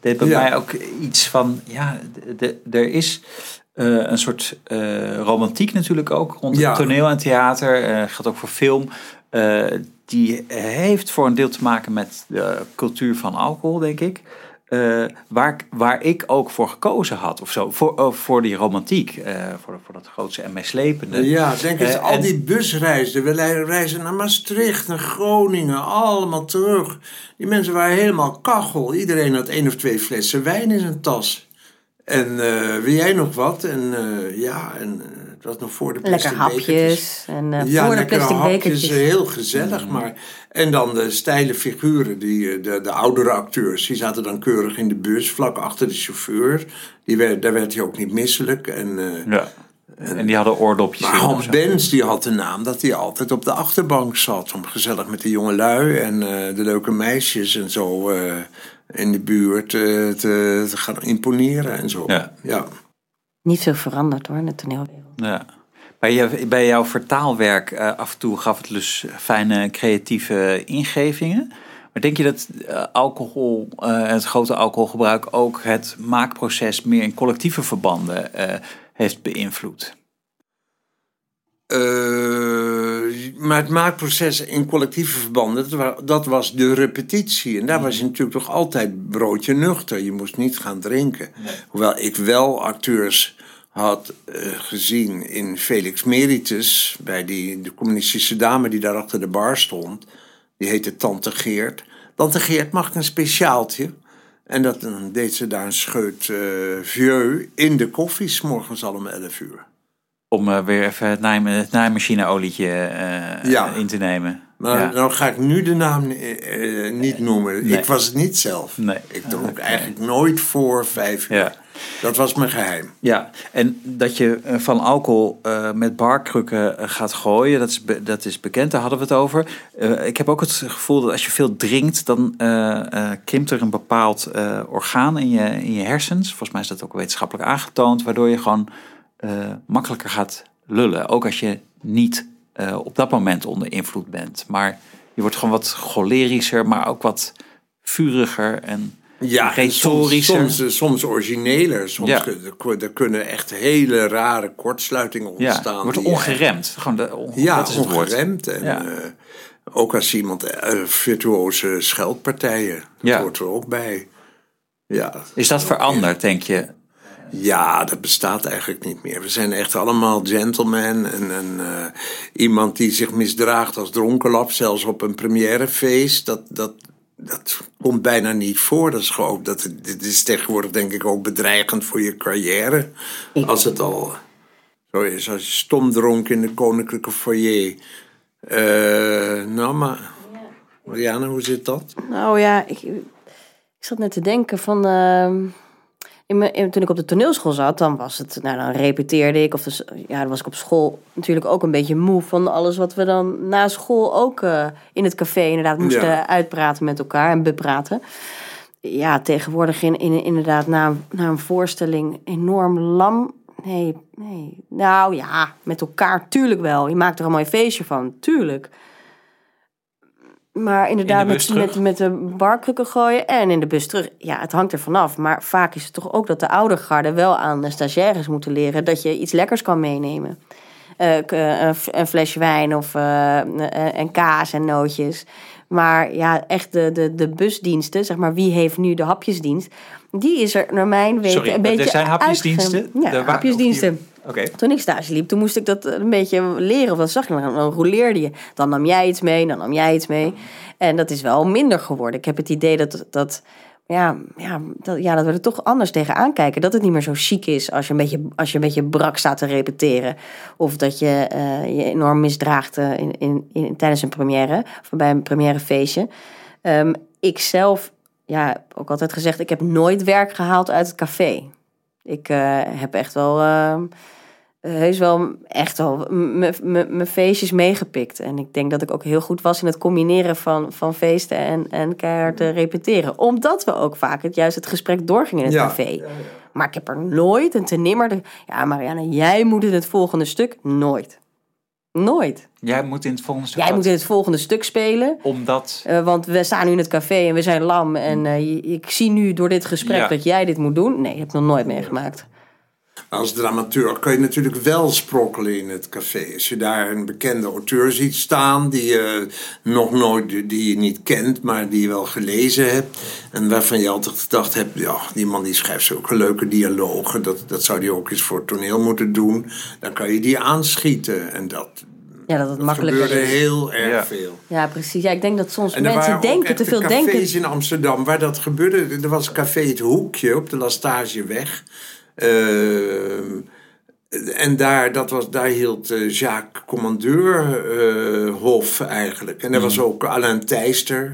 S1: deed bij
S3: Ja.
S1: mij ook iets van, ja, de, de- er is eh, een soort eh, romantiek natuurlijk ook rond
S3: Ja.
S1: het toneel en theater. eh geldt ook voor film. Eh, die heeft voor een deel te maken met de cultuur van alcohol, denk ik. Eh, waar, ik- waar ik ook voor gekozen had, of zo, voor, oh, voor die romantiek, eh, voor, voor dat grootste en meeslepende.
S3: Ja, denk eens,
S1: Eh,
S3: al
S1: en-
S3: die busreizen. We reizen naar Maastricht, naar Groningen, allemaal terug. Die mensen waren helemaal kachel. Iedereen had één of twee flessen wijn in zijn tas. En eh, wil jij nog wat? En eh, ja, en het was nog voor de
S6: Lekker
S3: plastic bekertjes.
S6: hapjes en eh,
S3: Ja,
S6: voor de plastic
S3: hapjes,
S6: bekertjes.
S3: heel gezellig. Maar, en dan de steile figuren, die, eh, de, de oudere acteurs, die zaten dan keurig in de bus, vlak achter de chauffeur. Die werd, daar werd hij ook niet misselijk. En, eh,
S1: Ja. En die hadden oordopjes.
S3: maar Hans. Bens die had de naam dat hij altijd op de achterbank zat. Om gezellig met de jonge lui en eh, de leuke meisjes en zo eh, in de buurt eh, te, te gaan imponeren en zo.
S1: Ja.
S3: ja.
S6: Niet veel veranderd hoor, in de toneelwereld.
S1: Ja. Bij, je, bij jouw vertaalwerk eh, af en toe gaf het dus fijne creatieve ingevingen. Maar denk je dat eh, alcohol, eh, het grote alcoholgebruik ook het maakproces meer in collectieve verbanden heeft beïnvloed?
S3: Maar het maakproces in collectieve verbanden, dat, wa- dat was de repetitie. En daar was je natuurlijk toch altijd broodje nuchter. Je moest niet gaan drinken. Hoewel ik wel acteurs had eh, gezien in Felix Meritus, bij die, de communistische dame die daar achter de bar stond. Die heette Tante Geert. Tante Geert mag een speciaaltje. En dat, dan deed ze daar een scheut eh vieux in de koffie, 's morgens al om 11 uur.
S1: Om eh, weer even het, naai, het
S3: Ja.
S1: in te nemen.
S3: Maar
S1: ja.
S3: nou ga ik nu de naam niet noemen.
S1: Nee.
S3: Ik was het niet zelf.
S1: Nee.
S3: Ik dronk eigenlijk nooit voor vijf uur.
S1: Ja.
S3: Dat was mijn geheim.
S1: Ja, en dat je eh, van alcohol eh, met barkrukken eh, gaat gooien, dat is, dat is bekend, daar hadden we het over. Ik heb ook het gevoel dat als je veel drinkt, dan krimpt er een bepaald orgaan in je, in je hersens. Volgens mij is dat ook wetenschappelijk aangetoond, waardoor je gewoon makkelijker gaat lullen. Ook als je niet op dat moment onder invloed bent. Maar je wordt gewoon wat cholerischer, maar ook wat vuriger en
S3: Ja, soms, soms, eh, soms origineler. Soms
S1: Ja.
S3: er kunnen echt hele rare kortsluitingen
S1: ja,
S3: ontstaan.
S1: je wordt
S3: eh,
S1: ongeremd. Gewoon de, on-
S3: Ja,
S1: dat is het woord.
S3: ongeremd. En,
S1: Ja.
S3: eh, ook als iemand virtuoze scheldpartijen. Dat
S1: Ja.
S3: hoort er ook bij. Ja,
S1: Is dat veranderd, denk je?
S3: Ja, dat bestaat eigenlijk niet meer. We zijn echt allemaal gentlemen. En, en iemand die zich misdraagt als dronkenlap, zelfs op een premièrefeest, dat, dat, dat komt bijna niet voor. Dat is, gewoon, dat, dit is tegenwoordig denk ik ook bedreigend voor je carrière. Als het al zo is, als je stom dronk in de koninklijke foyer. Eh, nou, maar... Marianne, hoe zit dat?
S6: Nou ja, ik, ik zat net te denken van... ehm, in mijn, in- toen ik op de toneelschool zat, dan was het... Nou, dan repeteerde ik. Of dus, ja, dan was ik op school natuurlijk ook een beetje moe van alles wat we dan na school ook eh, in het café inderdaad moesten
S3: Ja.
S6: uitpraten met elkaar en bepraten. Ja, tegenwoordig in, in, inderdaad na, een- na een voorstelling enorm lam. Nee, nee. Nou ja, met elkaar tuurlijk wel. Je maakt er een mooi feestje van, tuurlijk. Maar inderdaad, met, met, met de barkrukken gooien en in de bus terug. Ja, het hangt er vanaf. Maar vaak is het toch ook dat de oudergarde wel aan de stagiaires moeten leren dat je iets lekkers kan meenemen. Eh, eh, een flesje wijn of eh, en kaas en nootjes. Maar ja, echt de, de, de busdiensten, zeg maar, wie heeft nu de hapjesdienst? Die is er naar mijn weten
S1: Sorry,
S6: een beetje
S1: er zijn hapjesdiensten?
S6: uitge- Ja, hapjesdiensten. Toen ik stage liep, toen moest ik dat een beetje leren. Of dat zag je, dan, dan rouleerde je. Dan nam jij iets mee, dan nam jij iets mee. En dat is wel minder geworden. Ik heb het idee dat, dat ja, ja, dat, ja, dat we er toch anders tegenaan kijken. Dat het niet meer zo chic is als je een beetje, als je een beetje brak staat te repeteren. Of dat je eh, je enorm misdraagt eh, in, in, in, tijdens een première. Of bij een premièrefeestje. Ehm ik zelf, ja, ook altijd gezegd, ik heb nooit werk gehaald uit het café. Ik eh, heb echt wel, heus wel, echt wel mijn feestjes meegepikt. En ik denk dat ik ook heel goed was in het combineren van, van feesten en, en keihard eh, repeteren. Omdat we ook vaak het, juist het gesprek doorgingen in het
S3: Ja.
S6: café. Maar ik heb er nooit en te nimmer... De, ja, Marianne, jij moet in het volgende stuk. Nooit. Nooit.
S1: Jij moet in het volgende stuk.
S6: Jij moet in het volgende stuk spelen.
S1: Omdat.
S6: Eh, want we staan nu in het café en we zijn lam. En eh, ik zie nu door dit gesprek
S1: Ja.
S6: dat jij dit moet doen. Nee, dat heb ik nog nooit meegemaakt.
S3: Als dramateur kan je natuurlijk wel sprokkelen in het café. Als je daar een bekende auteur ziet staan die je nog nooit, die je niet kent, maar die je wel gelezen hebt. En waarvan je altijd gedacht hebt, ja, die man die schrijft zulke leuke dialogen. Dat, dat zou die ook eens voor het toneel moeten doen. Dan kan je die aanschieten. En dat,
S6: Ja, dat het
S3: dat
S6: makkelijker
S3: gebeurde
S6: is.
S3: heel erg
S1: Ja.
S3: veel.
S6: Ja, precies. Ja, ik denk dat soms
S3: En er
S6: mensen
S3: waren ook
S6: denken, te veel
S3: cafés
S6: denken.
S3: in Amsterdam waar dat gebeurde. Er was café Het Hoekje op de Lastageweg. Eh, en daar, dat was, daar hield eh, Jacques Commandeur eh, Hof eigenlijk. En daar was ook Alain Thijster.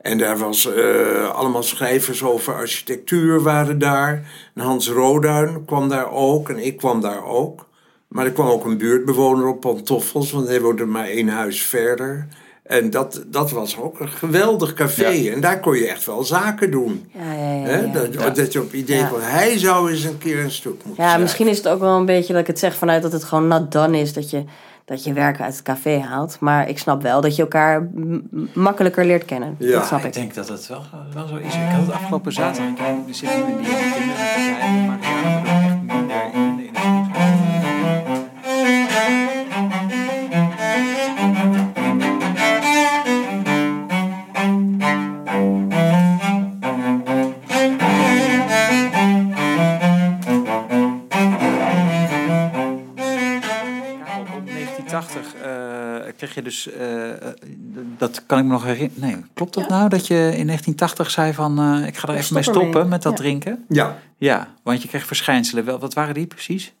S3: En daar was eh, allemaal schrijvers over architectuur waren daar. En Hans Roduin kwam daar ook. En ik kwam daar ook. Maar er kwam ook een buurtbewoner op Pantoffels. Want hij woonde maar één huis verder. En dat, dat was ook een geweldig café.
S1: Ja.
S3: En daar kon je echt wel zaken doen.
S6: Ja, ja, ja.
S3: Hè?
S6: ja.
S3: Dat, dat je op idee
S6: Ja.
S3: van hij zou eens een keer een stuk moeten
S6: Ja,
S3: schrijven.
S6: misschien is het ook wel een beetje dat ik het zeg vanuit dat het gewoon not done is. Dat je, dat je werk uit het café haalt. Maar ik snap wel dat je elkaar makkelijker leert kennen.
S3: Ja,
S6: dat snap ik.
S1: Ik denk dat het wel, wel zo is. Ik had het afgelopen zaterdag. We zitten nu in die kinderpartij. Dus, eh, eh, dat kan ik me nog herinneren. Nee, klopt dat nou dat je in 1980 zei van, eh, ik ga er
S6: Ja,
S1: even mee stoppen met dat
S6: Ja.
S1: drinken?
S3: Ja.
S1: Ja, want je kreeg verschijnselen. Wel, wat waren die precies?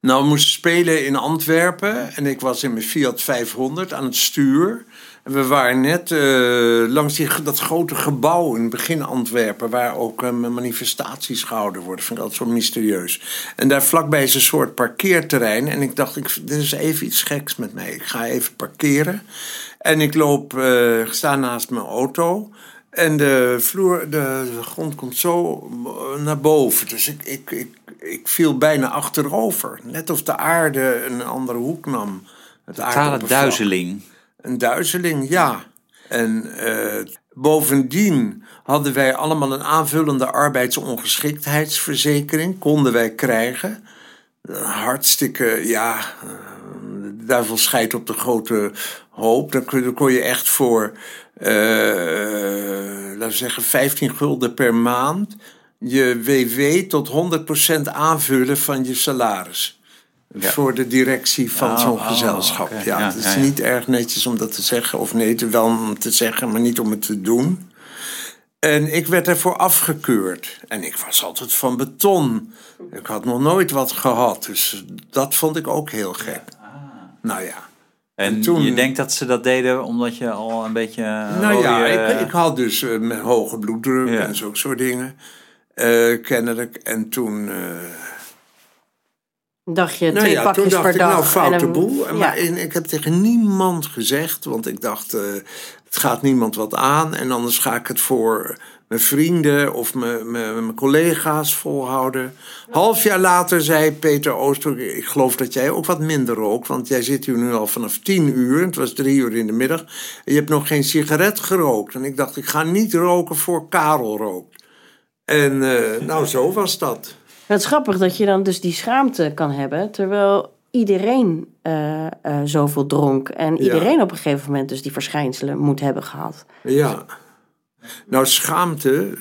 S3: Nou, we moesten spelen in Antwerpen. En ik was in mijn Fiat 500 aan het stuur. We waren net eh, langs dat grote gebouw in begin Antwerpen... waar ook eh, manifestaties gehouden worden. vind ik altijd zo mysterieus. En daar vlakbij is een soort parkeerterrein. En ik dacht, ik, dit is even iets geks met mij. Ik ga even parkeren. En ik loop, eh, sta naast mijn auto... En de vloer, de, grond komt zo naar boven. Dus ik, ik, ik, ik viel bijna achterover. Net of de aarde een andere hoek nam. Het
S1: Totale duizeling.
S3: Een duizeling, ja. En eh, bovendien hadden wij allemaal een aanvullende arbeidsongeschiktheidsverzekering. Konden wij krijgen. Hartstikke, ja. eh, De duivel scheidt op de grote hoop. Dan kon, kon je echt voor, eh, laten we zeggen, 15 gulden per maand. je WW tot 100% aanvullen van je salaris.
S1: Ja.
S3: Voor de directie van
S1: Oh,
S3: zo'n
S1: oh,
S3: gezelschap. Ja,
S1: Ja,
S3: het is
S1: ja,
S3: niet erg netjes om dat te zeggen. Of nee, te- wel om te zeggen, maar niet om het te doen. En ik werd ervoor afgekeurd. En ik was altijd van beton. Ik had nog nooit wat gehad. Dus dat vond ik ook heel gek. Nou ja.
S1: En
S3: En toen-
S1: je denkt dat ze dat deden omdat je al een beetje...
S3: Nou ja, ik, ik had dus eh, met hoge bloeddruk en zulke soort dingen. eh, kennelijk. En toen... eh,
S6: Dacht je
S3: nou
S6: twee
S3: ja, toen
S6: pakjes
S3: dacht
S6: per
S3: ik,
S6: dag.
S3: nou, foute boel. Maar en ik heb tegen niemand gezegd, want ik dacht, eh, het gaat niemand wat aan. En anders ga ik het voor mijn vrienden of mijn, mijn, mijn collega's volhouden. Half jaar later zei Peter Ooster, ik geloof dat jij ook wat minder rookt. Want jij zit hier nu al vanaf tien uur, het was drie uur in de middag. En je hebt nog geen sigaret gerookt. En ik dacht, ik ga niet roken voor Karel rookt. En eh, nou, zo was dat.
S6: Het is grappig dat je dan dus die schaamte kan hebben, terwijl iedereen eh, eh, zoveel dronk. En
S3: Ja.
S6: iedereen op een gegeven moment dus die verschijnselen moet hebben gehad.
S3: Ja. Nou, schaamte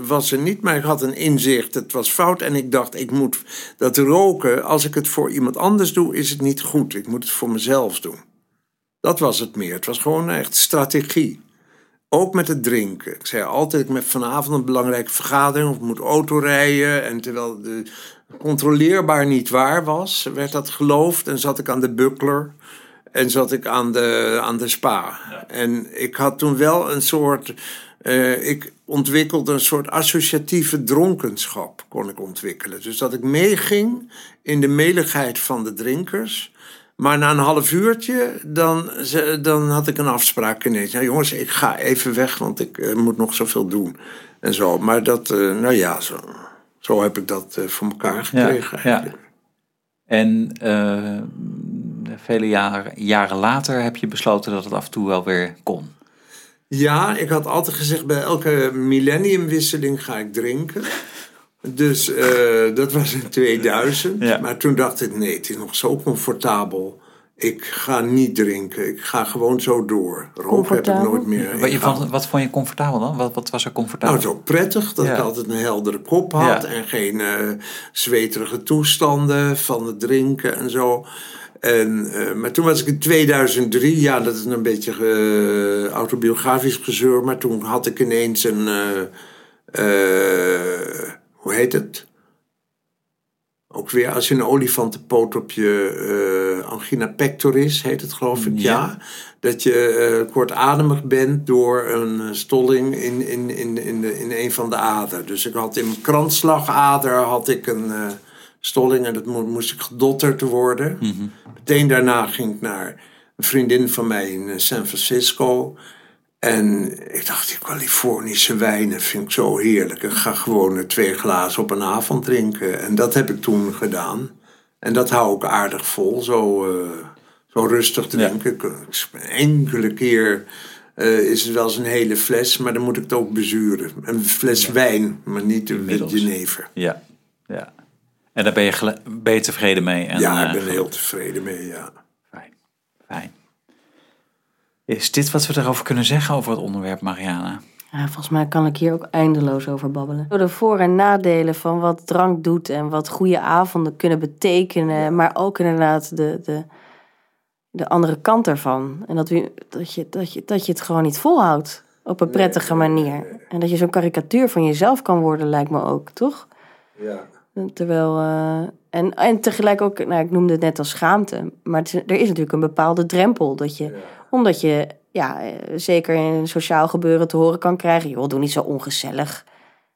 S3: was er niet, maar ik had een inzicht. Het was fout en ik dacht, ik moet dat roken, als ik het voor iemand anders doe, is het niet goed. Ik moet het voor mezelf doen. Dat was het meer. Het was gewoon echt strategie. Ook met het drinken. Ik zei altijd, ik heb vanavond een belangrijke vergadering of ik moet autorijden. En terwijl de controleerbaar niet waar was, werd dat geloofd en zat ik aan de buckler. En zat ik aan de, aan de spa. En ik had toen wel een soort. eh, ik ontwikkelde een soort associatieve dronkenschap, kon ik ontwikkelen. Dus dat ik meeging in de meligheid van de drinkers. Maar na een half uurtje, dan, dan had ik een afspraak ineens. Nou jongens, ik ga even weg, want ik eh, moet nog zoveel doen. En zo. Maar dat, eh, nou ja, zo, zo heb ik dat eh, voor elkaar
S1: Ja,
S3: gekregen.
S1: ja. En vele jaren, jaren later heb je besloten dat het af en toe wel weer kon.
S3: Ja, ik had altijd gezegd bij elke millenniumwisseling ga ik drinken. Dus eh, dat was in 2000.
S1: Ja.
S3: Maar toen dacht ik, nee, het is nog zo comfortabel. Ik ga niet drinken. Ik ga gewoon zo door. Roken heb ik
S6: Comfortabel?
S3: nooit meer.
S1: Wat, vond, wat vond je comfortabel dan? Wat, wat was er comfortabel?
S3: Nou, zo prettig dat
S1: Ja.
S3: ik altijd een heldere kop had.
S1: Ja.
S3: En geen eh, zweterige toestanden van het drinken en zo. En, eh, maar toen was ik in 2003, ja, dat is een beetje autobiografisch gezeur. Maar toen had ik ineens een, hoe heet het? Ook weer als je een olifantenpoot op je eh, angina pectoris, heet het geloof ik, ja.
S1: Ja.
S3: Dat je eh, kortademig bent door een eh, stolling in, in, in, in, de, in een van de aderen. Dus ik had in mijn kransslagader had ik een stolling en dat mo- moest ik gedotterd worden. Meteen daarna ging ik naar een vriendin van mij in San Francisco. En ik dacht, die Californische wijnen vind ik zo heerlijk. Ik ga gewoon twee glazen op een avond drinken. En dat heb ik toen gedaan. En dat hou ik aardig vol, zo, eh, zo rustig drinken. Enkele keer eh, is het wel eens een hele fles, maar dan moet ik het ook bezuren. Een fles wijn, maar niet een jenever.
S1: Ja, ja. En daar ben je, ben je tevreden mee? En,
S3: ja, ik
S1: eh,
S3: ben er heel tevreden mee, ja.
S1: Fijn, fijn. Is dit wat we erover kunnen zeggen over het onderwerp, Mariana?
S6: Ja, volgens mij kan ik hier ook eindeloos over babbelen. De voor- en nadelen van wat drank doet en wat goede avonden kunnen betekenen. Maar ook inderdaad de, de, de andere kant ervan. En dat, we, dat, je, dat, je, dat je het gewoon niet volhoudt op een prettige manier. En dat je zo'n karikatuur van jezelf kan worden, lijkt me ook, toch?
S3: ja.
S6: Terwijl, eh, en, en tegelijk ook, nou, ik noemde het net als schaamte. Maar het er is natuurlijk een bepaalde drempel. Dat je, Omdat je, ja, eh, zeker in een sociaal gebeuren te horen kan krijgen. Joh, doe niet zo ongezellig.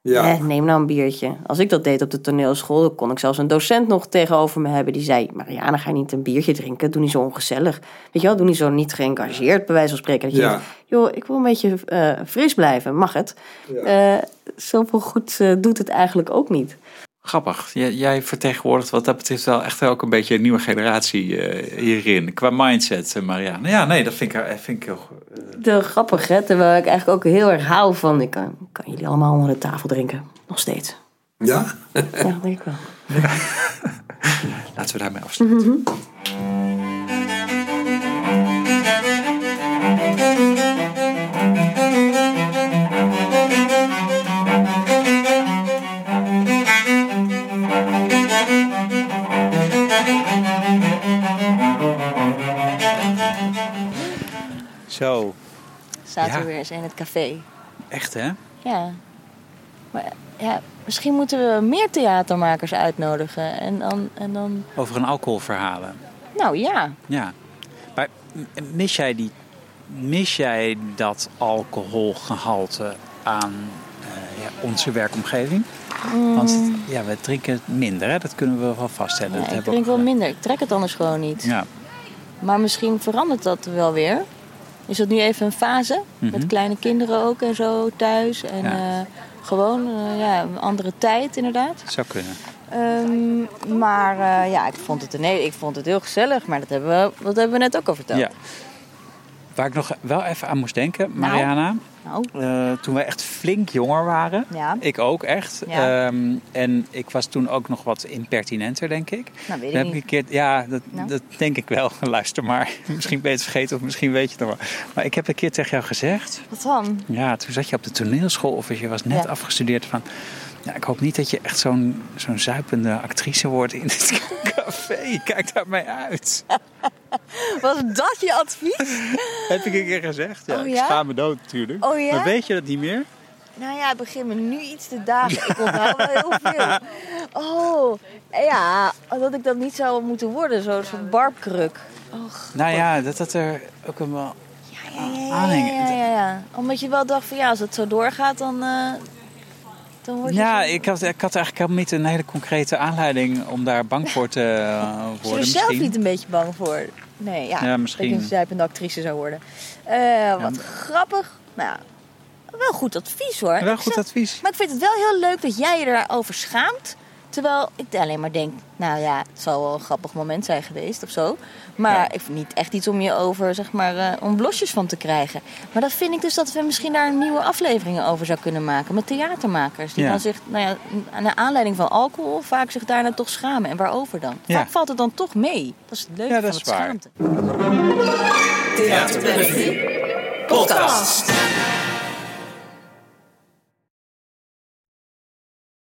S3: Ja.
S6: Neem nou een biertje. Als ik dat deed op de toneelschool, dan kon ik zelfs een docent nog tegenover me hebben. Die zei, Mariana, ga je niet een biertje drinken? Doe niet zo ongezellig. Weet je wel, doe niet zo niet geëngageerd, bij wijze van spreken. Dat je
S3: Ja.
S6: denkt, joh, ik wil een beetje eh, fris blijven. Mag het? Eh, zoveel goed doet het eigenlijk ook niet.
S1: Grappig. Jij, jij vertegenwoordigt wat dat betreft wel echt ook een beetje een nieuwe generatie eh, hierin. Qua mindset, eh, Mariana. Ja, nee, dat vind ik, eh, vind ik heel...
S6: De grappig, hè? Terwijl ik eigenlijk ook heel erg hou van... Ik kan, kan jullie allemaal onder de tafel drinken. Nog steeds.
S3: Ja?
S6: Ja, dat denk ik wel.
S1: laten we daarmee afsluiten. Zo,
S5: Eens in het café.
S1: echt hè?
S5: Ja. Maar ja, misschien moeten we meer theatermakers uitnodigen. En dan, en dan
S1: Over een alcoholverhalen.
S5: nou ja.
S1: Ja. Maar mis jij, die, mis jij dat alcoholgehalte aan eh, ja, onze werkomgeving? Want ja, we drinken minder, hè? dat kunnen we wel vaststellen.
S5: ja
S1: Dat
S5: ik drink wel minder. Ik trek het anders gewoon niet.
S1: Ja,
S5: Maar misschien verandert dat wel weer. Is dat nu even een fase? Met kleine kinderen ook en zo thuis. En
S1: Mhm. Ja.
S5: eh, gewoon eh, ja, een andere tijd inderdaad.
S1: zou kunnen.
S5: Ehm, maar eh, ja, ik vond, het, nee, ik vond het heel gezellig. Maar dat hebben we, dat hebben we net ook al verteld.
S1: Ja. Waar ik nog wel even aan moest denken, Mariana.
S5: Nou,
S1: eh, toen we echt flink jonger waren.
S5: Ja.
S1: Ik ook echt.
S5: Ja.
S1: Ehm, en ik was toen ook nog wat impertinenter, denk ik.
S5: nou weet ik
S1: heb ik
S5: niet.
S1: een keer, ja, dat,
S5: Nou?
S1: dat denk ik wel. Luister maar. Misschien ben je het vergeten of misschien weet je het nog wel. Maar ik heb een keer tegen jou gezegd.
S5: Wat dan?
S1: Ja, toen zat je op de toneelschool of je was net
S5: Ja.
S1: afgestudeerd van... Ja, ik hoop niet dat je echt zo'n zo'n zuipende actrice wordt in dit café. Kijk daar mij uit.
S6: Was dat je advies?
S1: Heb ik een keer gezegd? Ja,
S6: Oh,
S1: ik
S6: ja?
S1: schaam me dood natuurlijk.
S6: Oh, ja?
S1: Maar weet je dat niet meer?
S6: Nou ja, het begint me nu iets te dagen. Ik onthoud wel heel veel. Oh, ja, dat ik dat niet zou moeten worden. Zo'n soort barbkruk. Och,
S1: Nou ja, dat dat er ook een wel...
S6: ja, ja, ja, ja,
S1: aanhängen.
S6: ja, ja, ja. Omdat je wel dacht van ja, als het zo doorgaat, dan, eh, dan word je
S1: Ja,
S6: zo-
S1: ik had, ik had eigenlijk helemaal niet een hele concrete aanleiding om daar bang voor te eh,
S6: je
S1: worden.
S6: er zelf
S1: misschien.
S6: niet een beetje bang voor? Nee, ja.
S1: Ja, misschien.
S6: Dat ik een actrice zou worden. Eh, wat grappig. Nou ja, wel goed advies hoor.
S1: Wel goed
S6: zeg-
S1: advies.
S6: Maar ik vind het wel heel leuk dat jij je daarover schaamt. Terwijl ik alleen maar denk, nou ja, het zal wel een grappig moment zijn geweest of zo. Maar
S1: Ja.
S6: ik vind niet echt iets om je over, zeg maar, eh, om blosjes van te krijgen. Maar dat vind ik dus dat we misschien daar nieuwe afleveringen over zou kunnen maken. Met theatermakers. Die
S1: Ja.
S6: dan zich, nou ja, naar aanleiding van alcohol vaak zich daarna toch schamen. En waarover dan?
S1: Ja.
S6: Vaak valt het dan toch mee. Dat is het leuke
S1: Ja, dat
S6: van
S1: is
S6: het
S1: waar.
S6: schaamte.
S7: Theater Bellevue. Podcast.